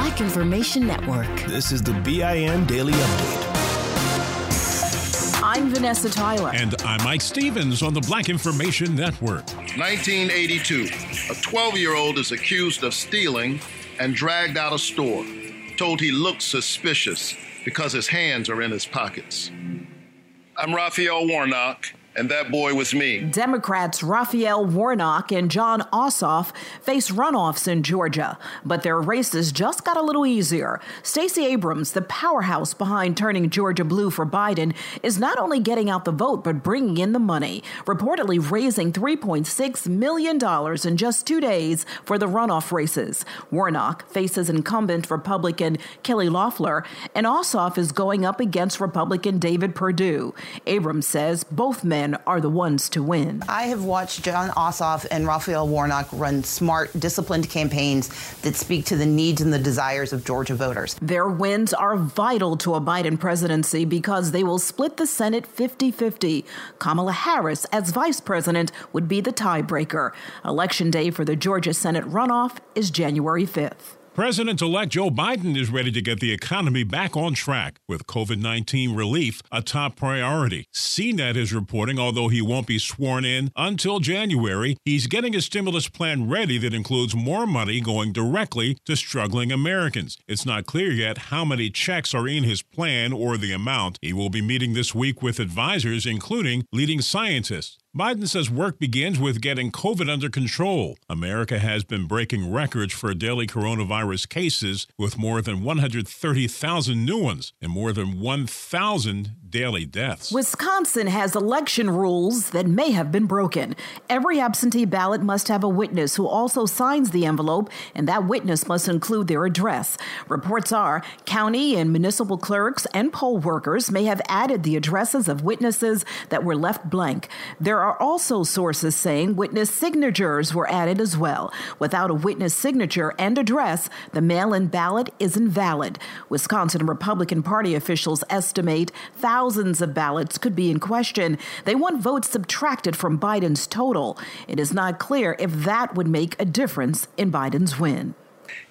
Black Information Network. This is the BIN Daily Update. I'm Vanessa Tyler. And I'm Mike Stevens on the Black Information Network. 1982. A 12 year old is accused of stealing and dragged out of store. Told he looks suspicious because his hands are in his pockets. I'm Raphael Warnock and that boy was me. Democrats Raphael Warnock and Jon Ossoff face runoffs in Georgia, but their races just got a little easier. Stacey Abrams, the powerhouse behind turning Georgia blue for Biden, is not only getting out the vote but bringing in the money, reportedly raising $3.6 million in just two days for the runoff races. Warnock faces incumbent Republican Kelly Loeffler, and Ossoff is going up against Republican David Perdue. Abrams says both men are the ones to win. I have watched Jon Ossoff and Raphael Warnock run smart, disciplined campaigns that speak to the needs and the desires of Georgia voters. Their wins are vital to a Biden presidency because they will split the Senate 50 50. Kamala Harris, as vice president, would be the tiebreaker. Election day for the Georgia Senate runoff is January 5th. President elect Joe Biden is ready to get the economy back on track with COVID 19 relief a top priority. CNET is reporting, although he won't be sworn in until January, he's getting a stimulus plan ready that includes more money going directly to struggling Americans. It's not clear yet how many checks are in his plan or the amount. He will be meeting this week with advisors, including leading scientists. Biden says work begins with getting COVID under control. America has been breaking records for daily coronavirus cases with more than 130,000 new ones and more than 1,000 daily deaths. Wisconsin has election rules that may have been broken. Every absentee ballot must have a witness who also signs the envelope, and that witness must include their address. Reports are county and municipal clerks and poll workers may have added the addresses of witnesses that were left blank. There are also sources saying witness signatures were added as well. Without a witness signature and address, the mail in ballot is invalid. Wisconsin Republican Party officials estimate thousands of ballots could be in question. They want votes subtracted from Biden's total. It is not clear if that would make a difference in Biden's win.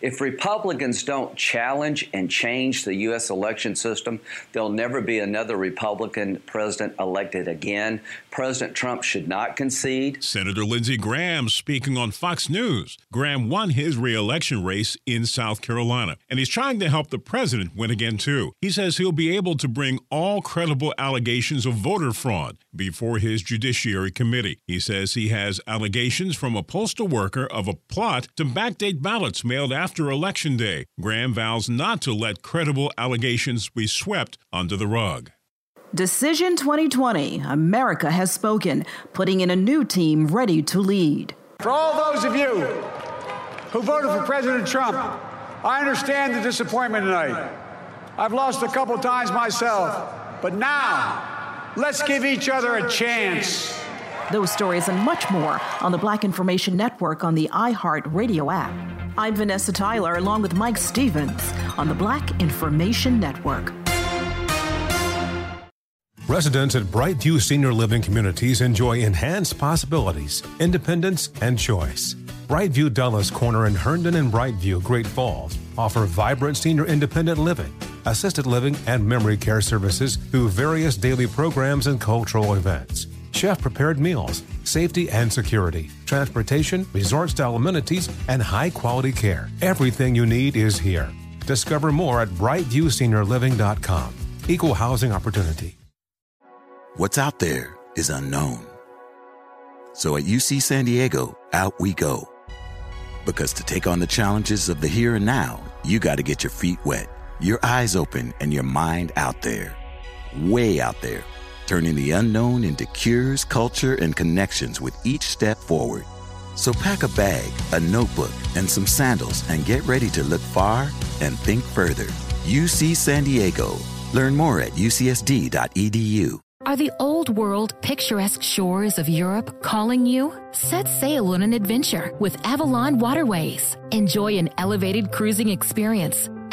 If Republicans don't challenge and change the U.S. election system, there'll never be another Republican president elected again. President Trump should not concede. Senator Lindsey Graham speaking on Fox News. Graham won his reelection race in South Carolina, and he's trying to help the president win again, too. He says he'll be able to bring all credible allegations of voter fraud before his Judiciary Committee. He says he has allegations from a postal worker of a plot to backdate ballots mailed after Election Day. Graham vows not to let credible allegations be swept under the rug. Decision 2020 America has spoken, putting in a new team ready to lead. For all those of you who voted for President Trump, I understand the disappointment tonight. I've lost a couple times myself, but now let's give each other a chance. Those stories and much more on the Black Information Network on the iHeart Radio app. I'm Vanessa Tyler along with Mike Stevens on the Black Information Network. Residents at Brightview Senior Living Communities enjoy enhanced possibilities, independence, and choice. Brightview Dulles Corner in Herndon and Brightview, Great Falls offer vibrant senior independent living, assisted living, and memory care services through various daily programs and cultural events chef prepared meals, safety and security, transportation, resort style amenities, and high quality care. Everything you need is here. Discover more at brightviewseniorliving.com. Equal housing opportunity. What's out there is unknown. So at UC San Diego, out we go. Because to take on the challenges of the here and now, you got to get your feet wet, your eyes open, and your mind out there. Way out there turning the unknown into cures, culture, and connections with each step forward. So pack a bag, a notebook, and some sandals and get ready to look far and think further. UC San Diego. Learn more at ucsd.edu. Are the old world, picturesque shores of Europe calling you? Set sail on an adventure with Avalon Waterways. Enjoy an elevated cruising experience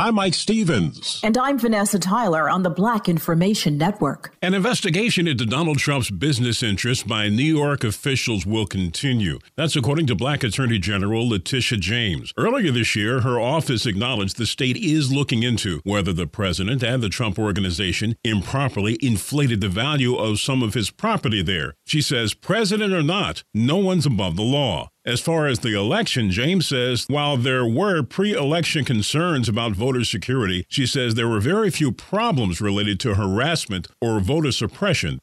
I'm Mike Stevens. And I'm Vanessa Tyler on the Black Information Network. An investigation into Donald Trump's business interests by New York officials will continue. That's according to Black Attorney General Letitia James. Earlier this year, her office acknowledged the state is looking into whether the president and the Trump organization improperly inflated the value of some of his property there. She says, president or not, no one's above the law. As far as the election, James says while there were pre election concerns about voter security, she says there were very few problems related to harassment or voter suppression.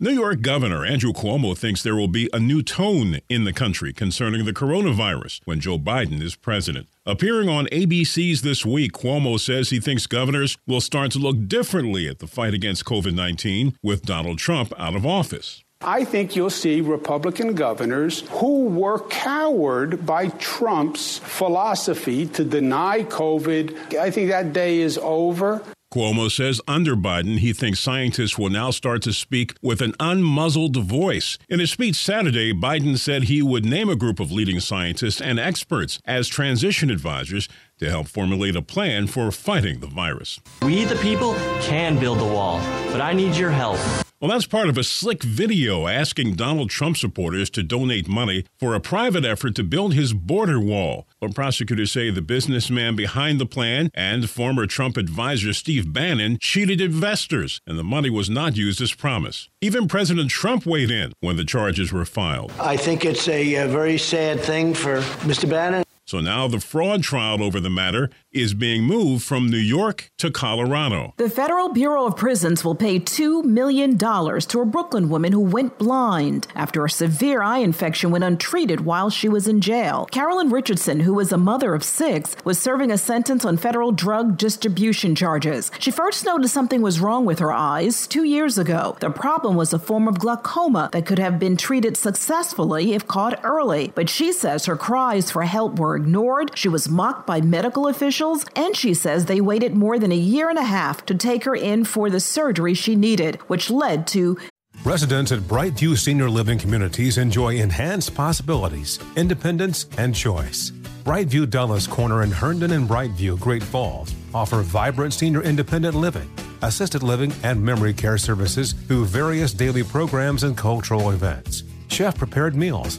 New York Governor Andrew Cuomo thinks there will be a new tone in the country concerning the coronavirus when Joe Biden is president. Appearing on ABC's This Week, Cuomo says he thinks governors will start to look differently at the fight against COVID 19 with Donald Trump out of office. I think you'll see Republican governors who were cowed by Trump's philosophy to deny COVID. I think that day is over. Cuomo says under Biden, he thinks scientists will now start to speak with an unmuzzled voice. In his speech Saturday, Biden said he would name a group of leading scientists and experts as transition advisors to help formulate a plan for fighting the virus. We, the people, can build the wall, but I need your help. Well, that's part of a slick video asking Donald Trump supporters to donate money for a private effort to build his border wall. But prosecutors say the businessman behind the plan and former Trump advisor Steve Bannon cheated investors, and the money was not used as promised. Even President Trump weighed in when the charges were filed. I think it's a, a very sad thing for Mr. Bannon. So now the fraud trial over the matter is being moved from New York to Colorado. The Federal Bureau of Prisons will pay $2 million to a Brooklyn woman who went blind after a severe eye infection went untreated while she was in jail. Carolyn Richardson, who was a mother of six, was serving a sentence on federal drug distribution charges. She first noticed something was wrong with her eyes two years ago. The problem was a form of glaucoma that could have been treated successfully if caught early, but she says her cries for help were ignored, she was mocked by medical officials, and she says they waited more than a year and a half to take her in for the surgery she needed, which led to Residents at Brightview Senior Living Communities enjoy enhanced possibilities, independence, and choice. Brightview Dulles Corner in Herndon and Brightview, Great Falls offer vibrant senior independent living, assisted living, and memory care services through various daily programs and cultural events chef prepared meals,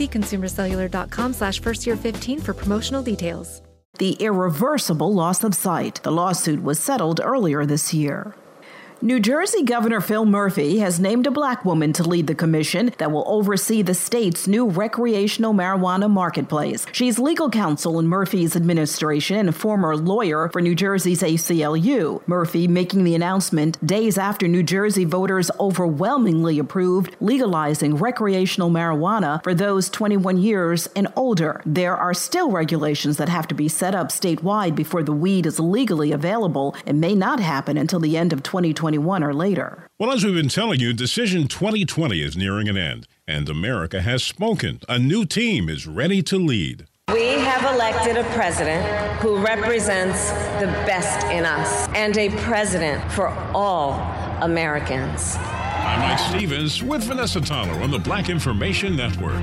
See consumercellular.com slash first year 15 for promotional details. The irreversible loss of sight. The lawsuit was settled earlier this year. New Jersey Governor Phil Murphy has named a black woman to lead the commission that will oversee the state's new recreational marijuana marketplace. She's legal counsel in Murphy's administration and a former lawyer for New Jersey's ACLU. Murphy making the announcement days after New Jersey voters overwhelmingly approved legalizing recreational marijuana for those 21 years and older. There are still regulations that have to be set up statewide before the weed is legally available and may not happen until the end of 2020. 2021 or later. Well, as we've been telling you, Decision 2020 is nearing an end, and America has spoken. A new team is ready to lead. We have elected a president who represents the best in us and a president for all Americans. I'm Mike Stevens with Vanessa Tyler on the Black Information Network.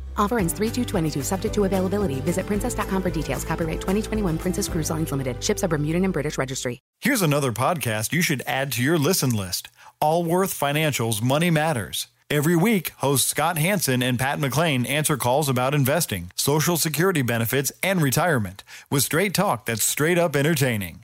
Offer ends 3222, subject to availability. Visit princess.com for details. Copyright 2021 Princess Cruise Lines Limited. Ships are Bermudan and British Registry. Here's another podcast you should add to your listen list Allworth Financial's Money Matters. Every week, hosts Scott Hanson and Pat McClain answer calls about investing, Social Security benefits, and retirement with straight talk that's straight up entertaining.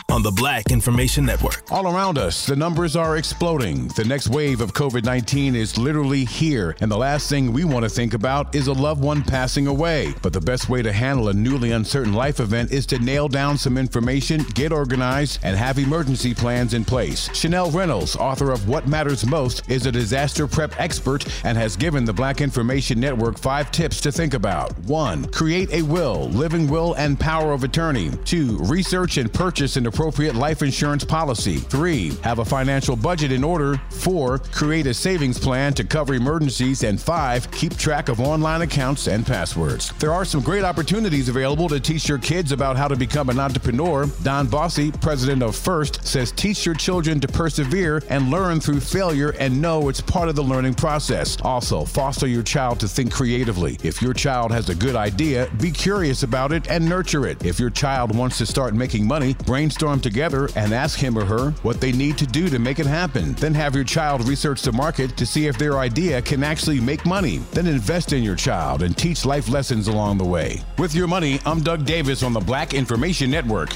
on the Black Information Network. All around us, the numbers are exploding. The next wave of COVID 19 is literally here, and the last thing we want to think about is a loved one passing away. But the best way to handle a newly uncertain life event is to nail down some information, get organized, and have emergency plans in place. Chanel Reynolds, author of What Matters Most, is a disaster prep expert and has given the Black Information Network five tips to think about. One, create a will, living will, and power of attorney. Two, research and purchase an appropriate life insurance policy. Three, have a financial budget in order. Four, create a savings plan to cover emergencies. And five, keep track of online accounts and passwords. There are some great opportunities available to teach your kids about how to become an entrepreneur. Don Bossi, president of First, says teach your children to persevere and learn through failure and know it's part of the learning process. Also, foster your child to think creatively. If your child has a good idea, be curious about it and nurture it. If your child wants to start making money, brainstorm together and ask him or her what they need to do to make it happen. Then have your child research the market to see if their idea can actually make money. Then invest in your child and teach life lessons along the way. With your money, I'm Doug Davis on the Black Information Network.